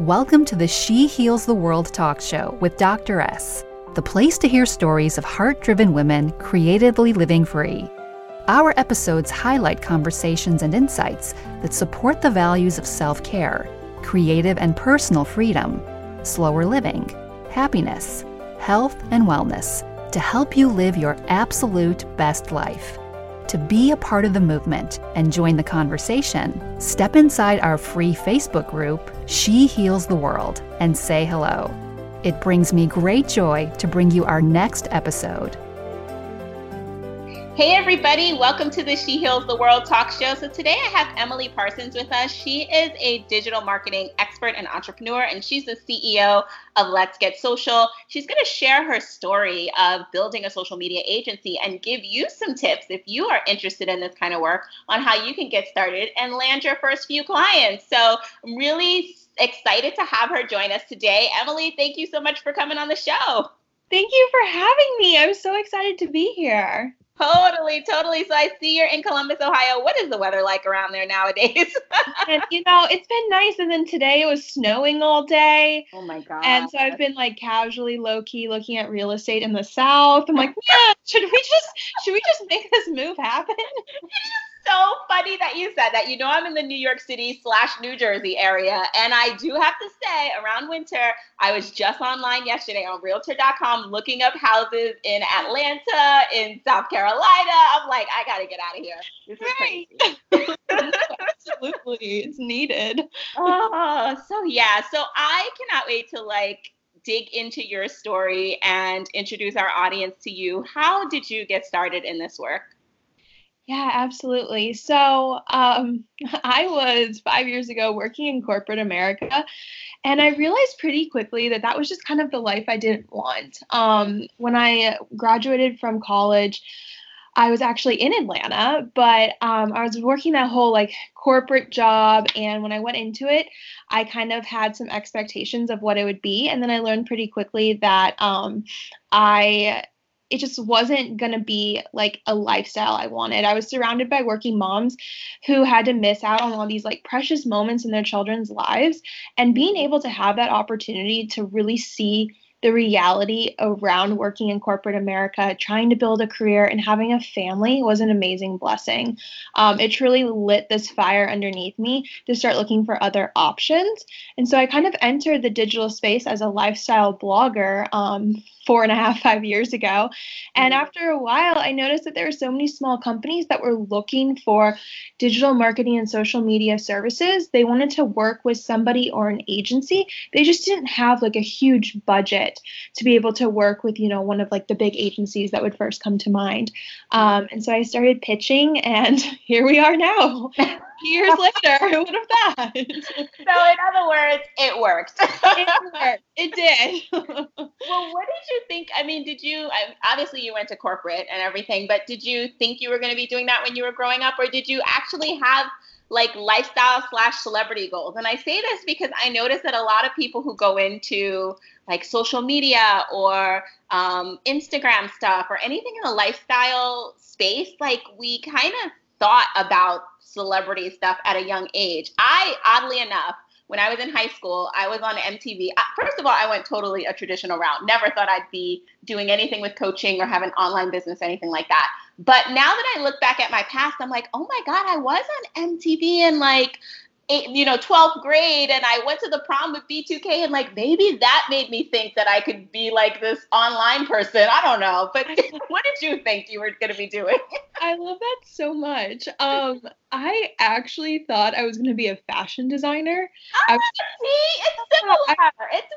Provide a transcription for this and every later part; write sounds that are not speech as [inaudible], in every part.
Welcome to the She Heals the World talk show with Dr. S, the place to hear stories of heart driven women creatively living free. Our episodes highlight conversations and insights that support the values of self care, creative and personal freedom, slower living, happiness, health, and wellness to help you live your absolute best life. To be a part of the movement and join the conversation, step inside our free Facebook group, She Heals the World, and say hello. It brings me great joy to bring you our next episode. Hey, everybody, welcome to the She Heals the World talk show. So, today I have Emily Parsons with us. She is a digital marketing expert and entrepreneur, and she's the CEO of Let's Get Social. She's going to share her story of building a social media agency and give you some tips if you are interested in this kind of work on how you can get started and land your first few clients. So, I'm really excited to have her join us today. Emily, thank you so much for coming on the show. Thank you for having me. I'm so excited to be here. Totally, totally. So I see you're in Columbus, Ohio. What is the weather like around there nowadays? [laughs] and you know, it's been nice. And then today it was snowing all day. Oh my god. And so I've been like casually low key looking at real estate in the south. I'm like, yeah, should we just should we just make this move happen? [laughs] so funny that you said that. You know, I'm in the New York City slash New Jersey area, and I do have to say, around winter, I was just online yesterday on Realtor.com looking up houses in Atlanta, in South Carolina. I'm like, I gotta get out of here. This is crazy. Absolutely, it's needed. Oh, so yeah, so I cannot wait to like dig into your story and introduce our audience to you. How did you get started in this work? Yeah, absolutely. So um, [laughs] I was five years ago working in corporate America, and I realized pretty quickly that that was just kind of the life I didn't want. Um, when I graduated from college, I was actually in Atlanta, but um, I was working that whole like corporate job. And when I went into it, I kind of had some expectations of what it would be. And then I learned pretty quickly that um, I it just wasn't going to be like a lifestyle I wanted. I was surrounded by working moms who had to miss out on all these like precious moments in their children's lives and being able to have that opportunity to really see the reality around working in corporate America, trying to build a career, and having a family was an amazing blessing. Um, it truly lit this fire underneath me to start looking for other options. And so I kind of entered the digital space as a lifestyle blogger um, four and a half, five years ago. And mm-hmm. after a while, I noticed that there were so many small companies that were looking for digital marketing and social media services. They wanted to work with somebody or an agency. They just didn't have like a huge budget to be able to work with, you know, one of like the big agencies that would first come to mind. Um, and so I started pitching, and [laughs] here we are now. [laughs] years [laughs] later. who would have thought? So, in other words, it worked. [laughs] it worked. It did. [laughs] well, what did you think? I mean, did you obviously you went to corporate and everything, but did you think you were going to be doing that when you were growing up, or did you actually have like lifestyle slash celebrity goals? And I say this because I notice that a lot of people who go into like social media or um, Instagram stuff or anything in the lifestyle space, like we kind of thought about celebrity stuff at a young age. I, oddly enough, when I was in high school, I was on MTV. First of all, I went totally a traditional route. Never thought I'd be doing anything with coaching or have an online business, anything like that. But now that I look back at my past, I'm like, oh my God, I was on MTV and like eight, you know, 12th grade and I went to the prom with B2K and like maybe that made me think that I could be like this online person. I don't know. But [laughs] what did you think you were going to be doing? [laughs] I love that so much. Um I actually thought I was going to be a fashion designer. Oh, was, see, it's similar. [laughs] I, it's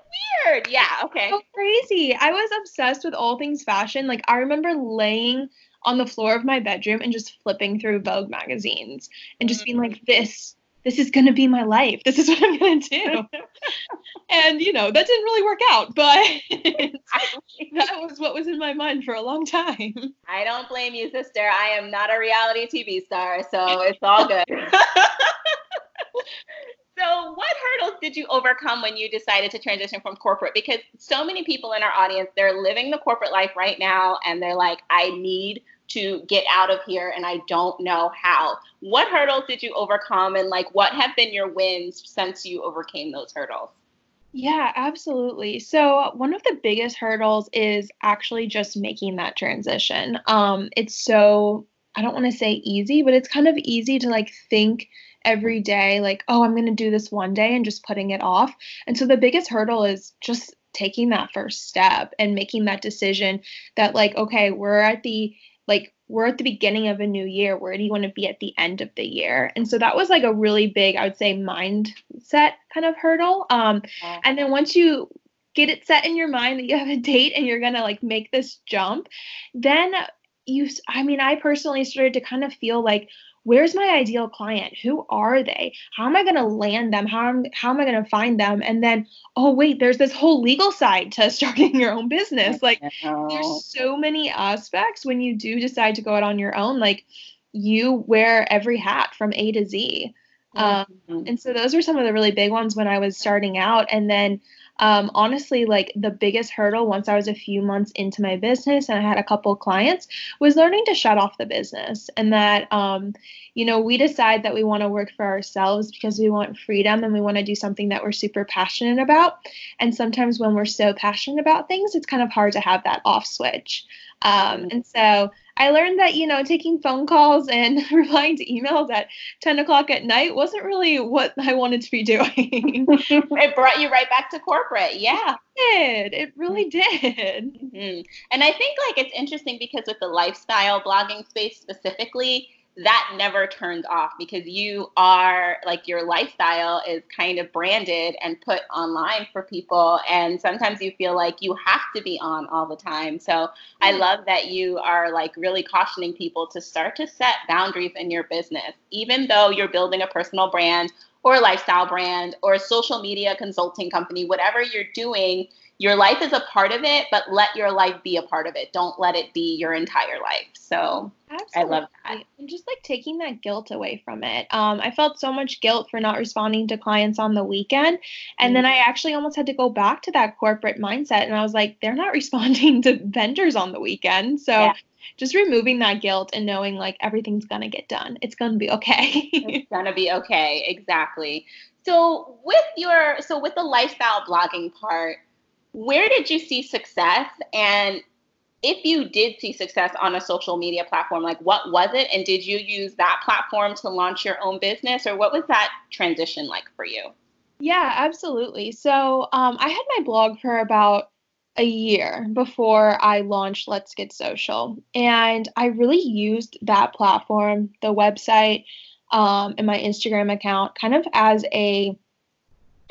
weird. Yeah, okay. So crazy. I was obsessed with all things fashion. Like I remember laying on the floor of my bedroom and just flipping through Vogue magazines and just being like, this this is going to be my life. This is what I'm going to do. [laughs] and, you know, that didn't really work out, but [laughs] [laughs] that was what was in my mind for a long time. I don't blame you, sister. I am not a reality TV star, so it's all good. so, what hurdles did you overcome when you decided to transition from corporate? Because so many people in our audience, they're living the corporate life right now and they're like, I need to get out of here and I don't know how. What hurdles did you overcome and like what have been your wins since you overcame those hurdles? Yeah, absolutely. So, one of the biggest hurdles is actually just making that transition. Um, it's so, I don't want to say easy, but it's kind of easy to like think every day, like, oh, I'm going to do this one day and just putting it off. And so, the biggest hurdle is just taking that first step and making that decision that, like, okay, we're at the like we're at the beginning of a new year. Where do you want to be at the end of the year? And so that was like a really big, I would say, mindset kind of hurdle. Um, and then once you get it set in your mind that you have a date and you're gonna like make this jump, then you, I mean, I personally started to kind of feel like, where's my ideal client? Who are they? How am i going to land them? How am, how am i going to find them? And then oh wait there's this whole legal side to [laughs] starting your own business. Like there's so many aspects when you do decide to go out on your own like you wear every hat from a to z. Um, mm-hmm. and so those are some of the really big ones when i was starting out. And then um, honestly, like the biggest hurdle once I was a few months into my business and I had a couple clients was learning to shut off the business. And that, um, you know, we decide that we want to work for ourselves because we want freedom and we want to do something that we're super passionate about. And sometimes when we're so passionate about things, it's kind of hard to have that off switch. Um, and so I learned that, you know, taking phone calls and [laughs] replying to emails at 10 o'clock at night wasn't really what I wanted to be doing. [laughs] it brought you right back to corporate. Yeah. It did. It really did. Mm-hmm. And I think like it's interesting because with the lifestyle blogging space specifically, that never turns off because you are like your lifestyle is kind of branded and put online for people. And sometimes you feel like you have to be on all the time. So i mm-hmm. love that you are like really cautioning people to start to set boundaries in your business even though you're building a personal brand or a lifestyle brand or a social media consulting company whatever you're doing your life is a part of it, but let your life be a part of it. Don't let it be your entire life. So Absolutely. I love that. And just like taking that guilt away from it. Um, I felt so much guilt for not responding to clients on the weekend. And mm-hmm. then I actually almost had to go back to that corporate mindset. And I was like, they're not [laughs] responding to vendors on the weekend. So yeah. just removing that guilt and knowing like everything's going to get done. It's going to be okay. it's [laughs] going to be okay. Exactly. So with your, so with the lifestyle blogging part, where did you see success? And if you did see success on a social media platform, like what was it? And did you use that platform to launch your own business, or what was that transition like for you? Yeah, absolutely. So um, I had my blog for about a year before I launched Let's Get Social. And I really used that platform, the website, um, and my Instagram account kind of as a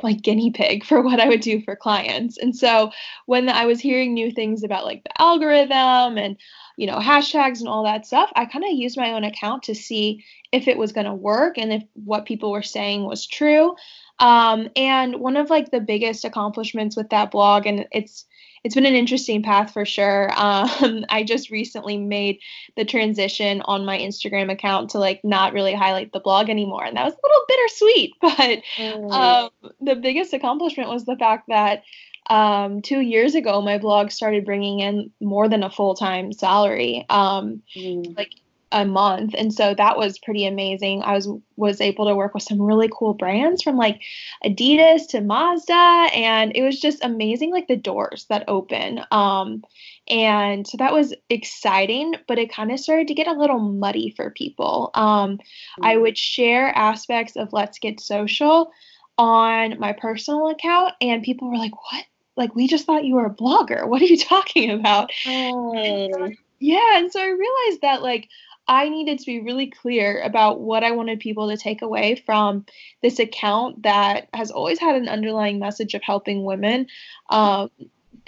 like guinea pig for what I would do for clients. And so when I was hearing new things about like the algorithm and you know hashtags and all that stuff, I kind of used my own account to see if it was going to work and if what people were saying was true. Um, and one of like the biggest accomplishments with that blog, and it's it's been an interesting path for sure. [laughs] Um, I just recently made the transition on my Instagram account to like not really highlight the blog anymore, and that was a little bittersweet. [laughs] But mm. um, the biggest accomplishment was the fact that um, two years ago, my blog started bringing in more than a full time salary. Um, mm. Like a month and so that was pretty amazing. I was was able to work with some really cool brands from like adidas to mazda and it was just amazing like the doors that open um and so that was exciting but it kind of started to get a little muddy for people. Um mm-hmm. i would share aspects of let's get social on my personal account and people were like what? Like we just thought you were a blogger. What are you [laughs] talking about? Oh. yeah and so i realized that like I needed to be really clear about what I wanted people to take away from this account that has always had an underlying message of helping women. Um,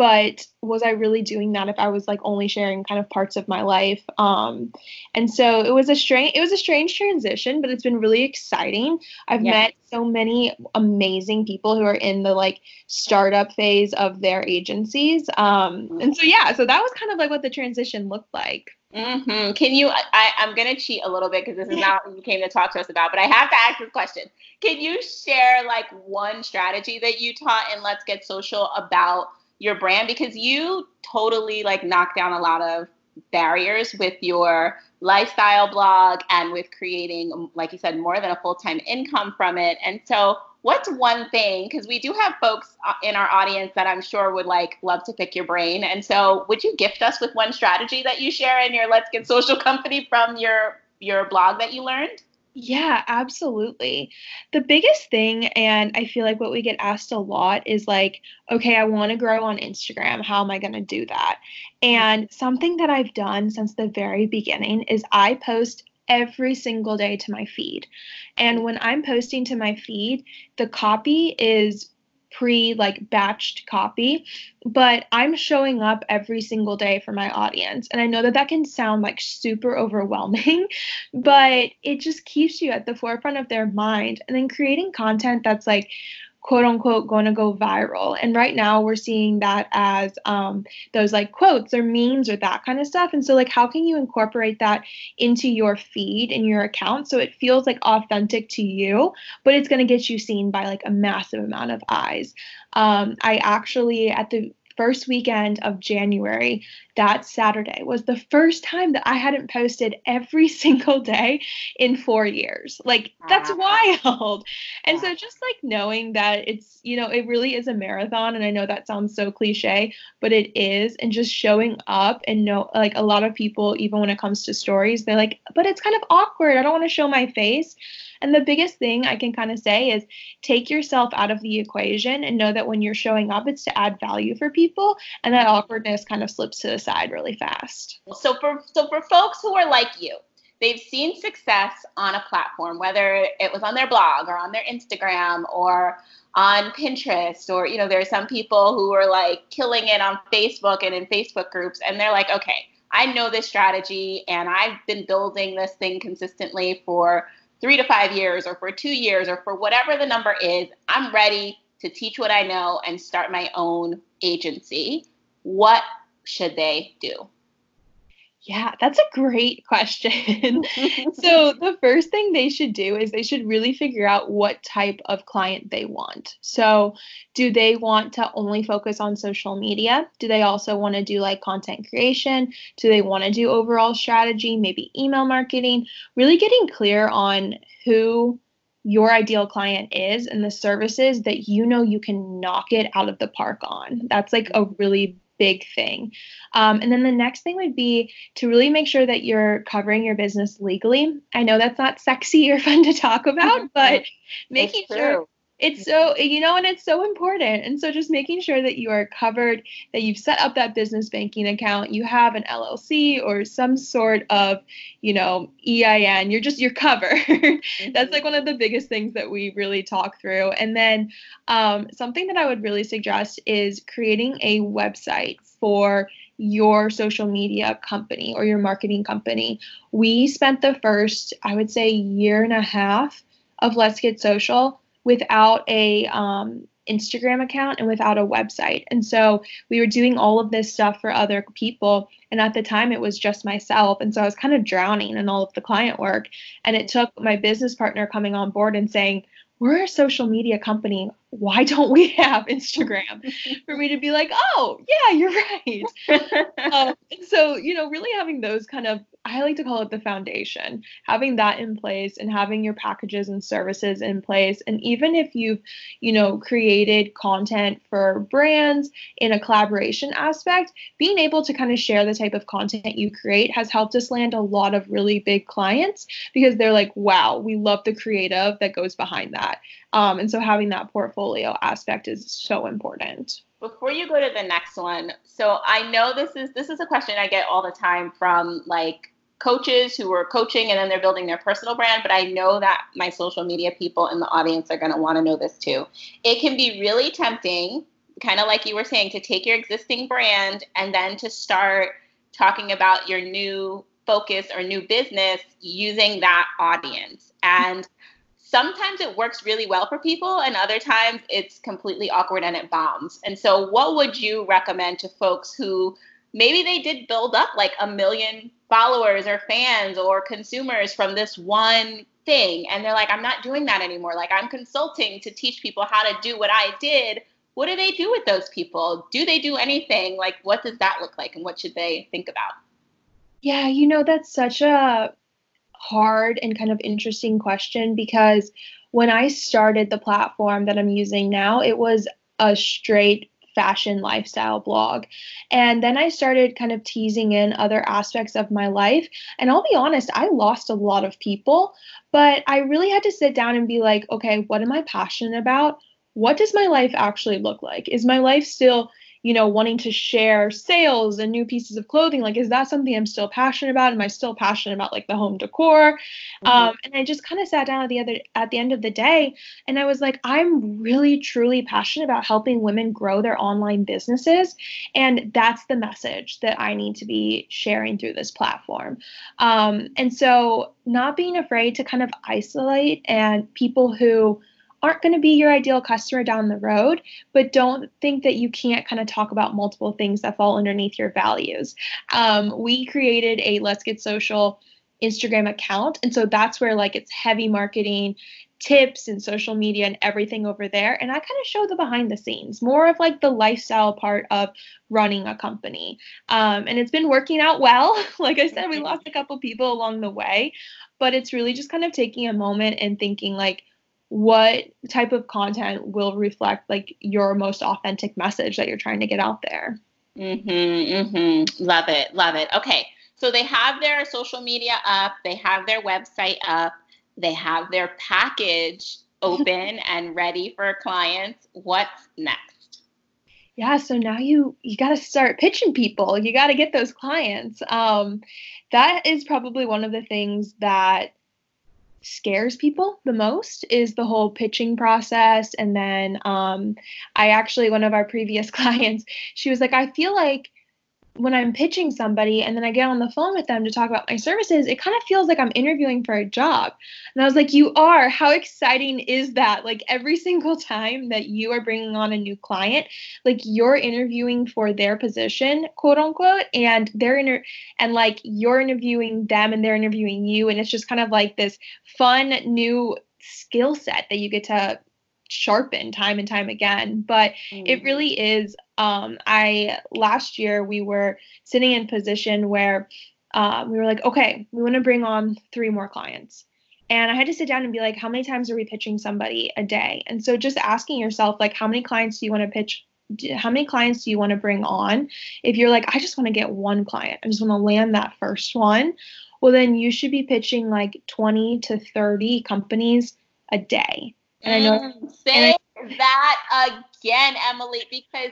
but was I really doing that if I was like only sharing kind of parts of my life? Um, and so it was a strange it was a strange transition, but it's been really exciting. I've yeah. met so many amazing people who are in the like startup phase of their agencies. Um, and so yeah, so that was kind of like what the transition looked like. Mm-hmm. Can you? I, I'm going to cheat a little bit because this is not what you came to talk to us about, but I have to ask this question. Can you share like one strategy that you taught in Let's Get Social about your brand? Because you totally like knocked down a lot of barriers with your lifestyle blog and with creating, like you said, more than a full time income from it. And so, what's one thing because we do have folks uh, in our audience that i'm sure would like love to pick your brain and so would you gift us with one strategy that you share in your let's get social company from your your blog that you learned yeah, absolutely. The biggest thing, and I feel like what we get asked a lot is like, okay, I want to grow on Instagram. How am I going to do that? Mm. And something that I've done since the very beginning is I post every single day to my feed. And when I'm posting to my feed, the copy is pre like batched copy but i'm showing up every single day for my audience. And i know that that can sound like super overwhelming [laughs] but it just keeps you at the forefront of their mind. And then creating content that's like quote unquote going to go viral. And right now we're seeing that as um, those like quotes or memes or that kind of stuff. And so, like, how can you incorporate that into your feed and your account so it feels like authentic to you, but it's going to get you seen by like a massive amount of eyes? Um, I actually, at the first weekend of January, that Saturday was the first time that I hadn't posted every [laughs] single day in four years. Like, that's wild. And so, just like knowing that it's, you know, it really is a marathon. And I know that sounds so cliche, but it is. And just showing up and know, like, a lot of people, even when it comes to stories, they're like, but it's kind of awkward. I don't want to show my face. And the biggest thing I can kind of say is take yourself out of the equation and know that when you're showing up, it's to add value for people, and that awkwardness kind of slips to the side really fast. So for so for folks who are like you, they've seen success on a platform, whether it was on their blog or on their Instagram or on Pinterest, or you know, there are some people who are like killing it on Facebook and in Facebook groups, and they're like, okay, I know this strategy and I've been building this thing consistently for three to five years or for two years or for whatever the number is, I'm ready to teach what I know and start my own agency. What should they do? Yeah, that's a great [laughs] question. so, the first thing they should do is they should really figure out what type of client they want. So, do they want to only focus on social media? Do they also want to do like content creation? Do they want to do overall strategy, maybe email marketing? Really getting clear on who your ideal client is and the services that you know you can knock it out of the park on. That's like a really big thing. Um, and then the next thing would be to really make sure that you're covering your business legally. I know that's not sexy or [laughs] fun to talk about, [laughs] but making sure it's so you know and it's so important. And so just making sure that you are covered that you've set up that business banking account you have an llc or some sort of you know ein you're just you're covered. Mm-hmm. [laughs] that's like one of the biggest things that we really talk through. And then um, something that i would really suggest is creating a website for your social media company or your marketing company. We spent the first i would say year and a half of let's get social without a um, Instagram account and without a website. And so we were doing all of this stuff for other people. And at the time, it was just myself. And so I was kind of drowning in all of the client work. And it took my business partner coming on board and saying, we're a social media company. Why don't we have Instagram? [laughs] For me to be like, oh, yeah, you're right. [laughs] um, so, you know, really having those kind of I like to call it the foundation. Having that in place and having your packages and services in place. And even if you've, you know, created content for brands in a collaboration aspect, being able to kind of share the type of content you create has helped us land a lot of really big clients because they're like, wow, we love the creative that goes behind that. Um, and so having that portfolio aspect is so important. Before you go to the next one so i know this is this is a question i get all the time from like coaches who are coaching and then they're building their personal brand but i know that my social media people in the audience are going to want to know this too. It can be really tempting kind of like you were saying to take your existing brand and then to start talking about your new focus or new business using that audience. And sometimes it works really well for people and other times it's completely awkward and it bombs. And so what would you recommend to folks who maybe they did build up like a million followers or fans or consumers from this one thing and they're like I'm not doing that anymore. Like I'm consulting to teach people how to do what I did. What do they do with those people? Do they do anything? Like what does that look like and what should they think about? Yeah, you know that's such a hard and kind of interesting question because when I started the platform that I'm using now, it was a straight fashion lifestyle blog. And then I started kind of teasing in other aspects of my life. And I'll be honest, I lost a lot of people, but I really had to sit down and be like, okay, what am I passionate about? What does my life actually look like? Is my life still you know, wanting to share sales and new pieces of clothing. Like, is that something I'm still passionate about? Am I still passionate about like the home decor? Mm-hmm. Um, and I just kind of sat down at the other at the end of the day, and I was like, I'm really truly passionate about helping women grow their online businesses, and that's the message that I need to be sharing through this platform. Um, and so, not being afraid to kind of isolate and people who aren't going to be your ideal customer down the road, but don't think that you can't kind of talk about multiple things that fall underneath your values. Um, we created a Let's Get Social Instagram account. And so that's where like it's heavy marketing, tips and social media and everything over there. And I kind of show the behind the scenes, more of like the lifestyle part of running a company. Um, and it's been working out well. [laughs] like I said, we lost a couple people along the way, but it's really just kind of taking a moment and thinking like, what type of content will reflect like your most authentic message that you're trying to get out there. Mhm, mhm. Love it. Love it. Okay. So they have their social media up, they have their website up, they have their package [laughs] open and ready for clients. What's next? Yeah, so now you you got to start pitching people. You got to get those clients. Um, that is probably one of the things that scares people the most is the whole pitching process. And then um, i actually one of our previous [laughs] clients she was like i feel like when I'm pitching somebody and then I get on the phone with them to talk about my services, it kind of feels like I'm interviewing for a job. And I was like, You are. How exciting is that? Like every single time that you are bringing on a new client, like you're interviewing for their position, quote unquote, and they're inter- and like you're interviewing them and they're interviewing you. And it's just kind of like this fun new skill set that you get to sharpen time and time again. But mm. it really is. Um, I last year we were sitting in position where uh, we were like, okay, we want to bring on three more clients. And I had to sit down and be like, how many times are we pitching somebody a day? And so just asking yourself, like, how many clients do you want to pitch? How many clients do you want to bring on? If you're like, I just want to get one client, I just want to land that first one, well, then you should be pitching like 20 to 30 companies a day. And I know say I, that again, Emily, because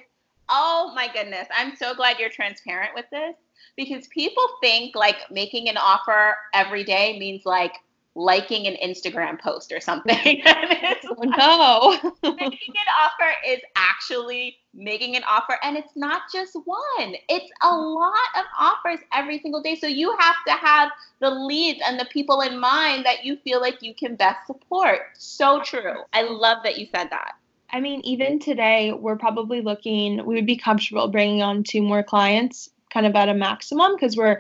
oh my goodness, I'm so glad you're transparent with this because people think like making an offer every day means like liking an Instagram post or something. [laughs] oh, no. making an offer is actually making an offer. And it's not just one, it's a mm-hmm. lot of offers every single day. So you have to have the leads and the people in mind that you feel like you can best support. So true. I love that you said that. I mean, even today, we're probably looking, we would be comfortable bringing on two more clients kind of at a maximum because we're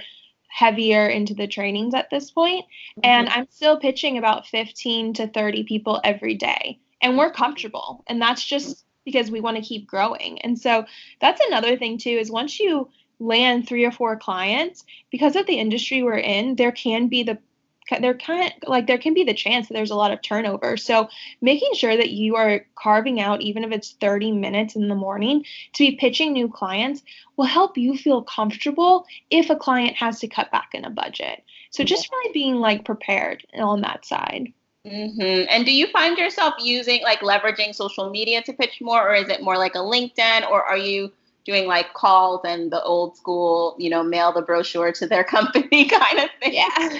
heavier into the trainings at this point. Mm-hmm. And I'm still pitching about 15 to 30 people every day. And we're comfortable. And that's just because we want to keep growing. And so that's another thing too is once you land three or four clients, because of the industry we're in, there can be the there kind of like there can be the chance that there's a lot of turnover. So making sure that you are carving out even if it's 30 minutes in the morning to be pitching new clients will help you feel comfortable if a client has to cut back in a budget. So just really being like prepared on that side. Mm-hmm. And do you find yourself using like leveraging social media to pitch more, or is it more like a LinkedIn, or are you doing like calls and the old school, you know, mail the brochure to their [laughs] company kind of thing. Yeah.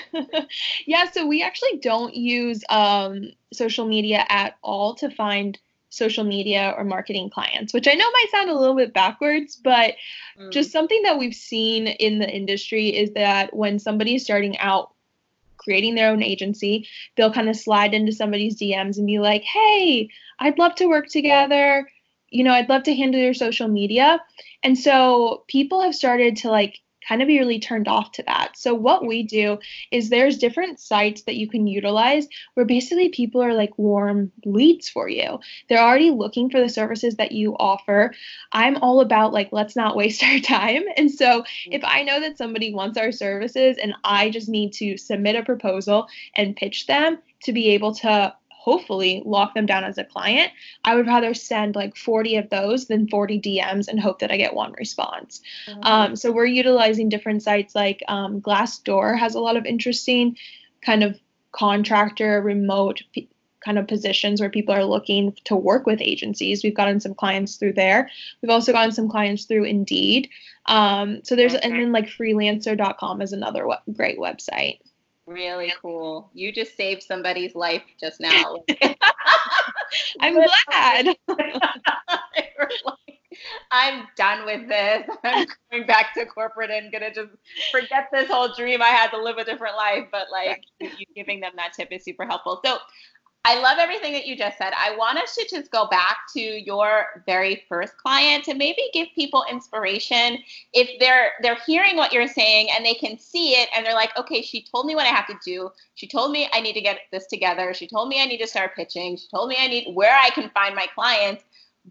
[laughs] yeah. So we actually don't use um, social media at all to find social media or marketing clients, which I know might sound a little bit backwards, but mm. just something that we've seen in the industry is that when somebody is starting out creating their own agency, they'll kind of slide into somebody's DMs and be like, hey, I'd love to work together you know, I'd love to handle your social media. And so people have started to like kind of be really turned off to that. So what we do is there's different sites that you can utilize where basically people are like warm leads for you. They're already looking for the services that you offer. I'm all about like let's not waste [laughs] our time. And so mm. if I know that somebody wants our services and I just need to submit a proposal and pitch them to be able to hopefully lock them down as a client, I would rather send like 40 of those than 40 DMs and hope that I get one response. Mm-hmm. Um, so we're utilizing different sites like um, Glassdoor has a lot of interesting kind of contractor remote kind of positions where people are looking to work with agencies. We've gotten some clients through there. We've also gotten some clients through Indeed. Um, so there's, and then like freelancer.com is another great website. Really cool. You just saved somebody's life just now. [laughs] [laughs] I'm glad. [laughs] I'm done with this. I'm going back to corporate and gonna just forget this whole dream I had to live a different life. But like you giving them that tip is super helpful. So I love everything that you just said. I want us to just go back to your very first client to maybe give people inspiration if they're they're hearing what you're saying and they can see it and they're like, okay, she told me what I have to do. She told me I need to get this together. She told me I need to start pitching. She told me I need where I can find my clients,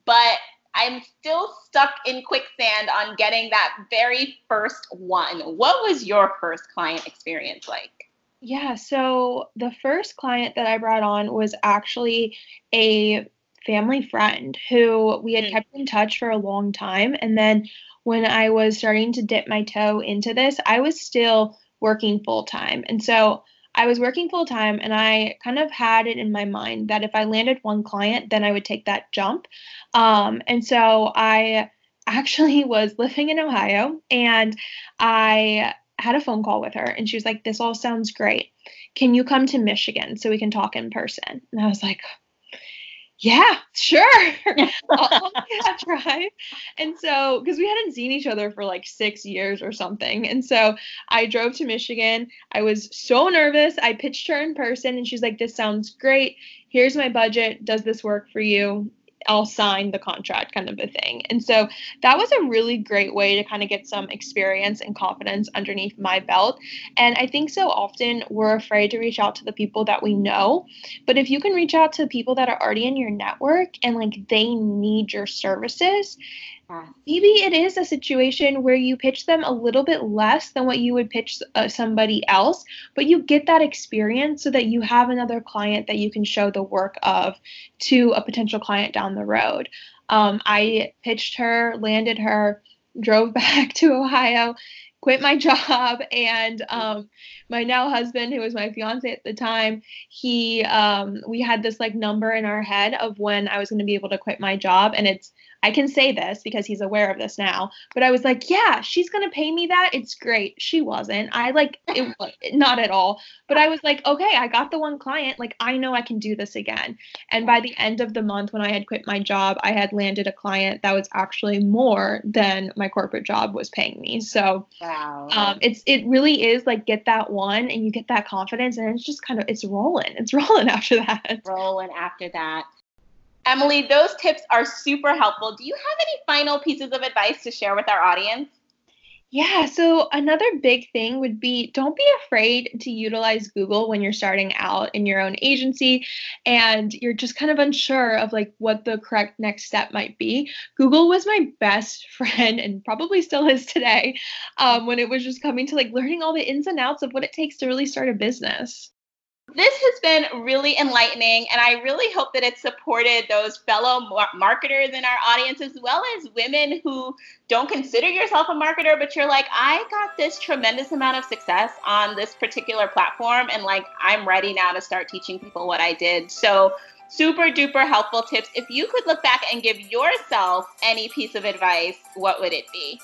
but I'm still stuck in quicksand on getting that very first one. What was your first client experience like? Yeah, so the first client that I brought on was actually a family friend who we had mm. kept in touch for a long time. And then when I was starting to dip my toe into this, I was still working full time. And so I was working full time and I kind of had it in my mind that if I landed one client, then I would take that jump. Um, and so I actually [laughs] was living in Ohio and I had a phone call with her and she was like, This all sounds great. Can you come to Michigan so we can talk in person? And I was like, yeah, sure. [laughs] [laughs] I'll, I'll drive. And so, because we hadn't seen each other for like six years or something. And so I drove to Michigan. I was so nervous. I pitched her in person and she's like, This sounds great. Here's my budget. Does this work for you? I'll sign the contract kind of a thing. And so that was a really great way to kind of get some experience and confidence underneath my belt. And I think so often we're afraid to reach out to the people that we know. But if you can reach out to people that are already in your network and like they need your services, maybe it is a situation where you pitch them a little bit less than what you would pitch uh, somebody else, but you get that experience so that you have another client that you can show the work of to a potential client down the road. Um, I pitched her, landed her, drove [laughs] back to Ohio, quit my [laughs] job, and um, my now husband, who was my fiance at the time, he um, we had this like number in our head of when I was going to be able to quit my job, and it's I can say this because he's aware of this now, but I was like, yeah, she's going to pay me that. It's great. She wasn't. I like it [laughs] not at all. But I was like, okay, I got the one client. Like I know I can do this again. And by the end of the month when I had quit my job, I had landed a client that was actually more than my corporate job was paying me. So wow. um, it's it really is like get that one and you get that confidence and it's just kind of it's rolling. It's [laughs] rolling after that. Rolling after that. Emily, those tips are super helpful. Do you have any final pieces of advice to share with our audience? Yeah, so another big thing would be don't be afraid to utilize Google when you're starting out in your own agency and you're just kind of unsure of like what the correct next step might be. Google was my best [laughs] friend and probably still is today um, when it was just coming to like learning all the ins and outs of what it takes to really start a business. This has been really enlightening, and I really hope that it supported those fellow mar- marketers in our audience, as well as women who don't consider yourself a marketer, but you're like, I got this tremendous amount of success on this particular platform, and like, I'm ready now to start teaching people what I did. So, super duper helpful tips. If you could look back and give yourself any piece of advice, what would it be?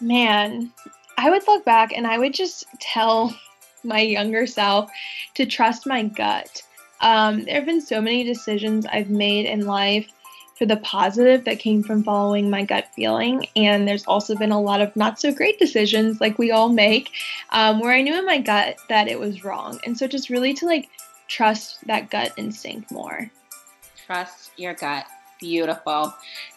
Man, I would look back and I would just tell my younger self to trust my gut. Um, there have been so many decisions I've made in life for the positive that came from following my gut feeling. And there's also been a lot of not so great decisions, like we all make, um, where I knew in my gut that it was wrong. And so just really to like trust that gut instinct more. Trust your gut. Beautiful.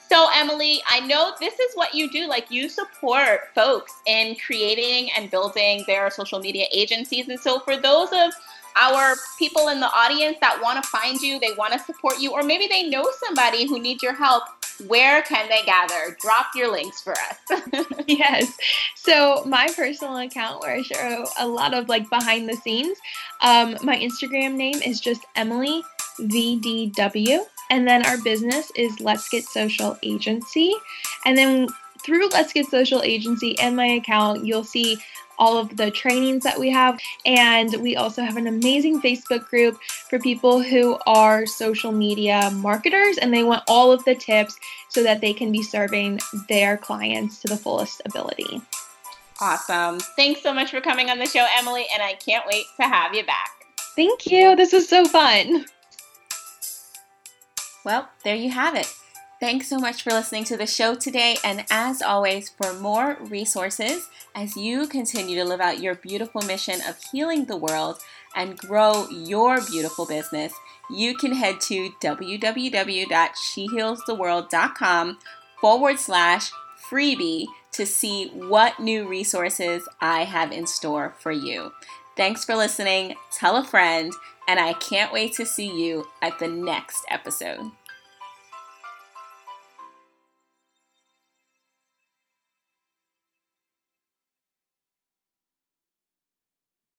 So, Emily, I know this is what you do. Like, you support folks in creating and building their social media agencies. And so, for those of our people in the audience that want to find you, they want to support you, or maybe they know somebody who needs your help, where can they gather? Drop your links for us. [laughs] yes. So my personal account where I show a lot of like behind the scenes. Um, my Instagram name is just Emily VDW. And then our business is Let's Get Social Agency. And then through Let's Get Social Agency and my account, you'll see all of the trainings that we have. And we also have an amazing Facebook group for people who are social media marketers and they want all of the tips so that they can be serving their clients to the fullest ability. Awesome. Thanks so much for coming on the show, Emily, and I can't wait to have you back. Thank you. This was so fun. Well, there you have it. Thanks so much for listening to the show today. And as always, for more resources as you continue to live out your beautiful mission of healing the world and grow your beautiful business, you can head to www.shehealstheworld.com forward slash freebie to see what new resources I have in store for you. Thanks for listening. Tell a friend, and I can't wait to see you at the next episode.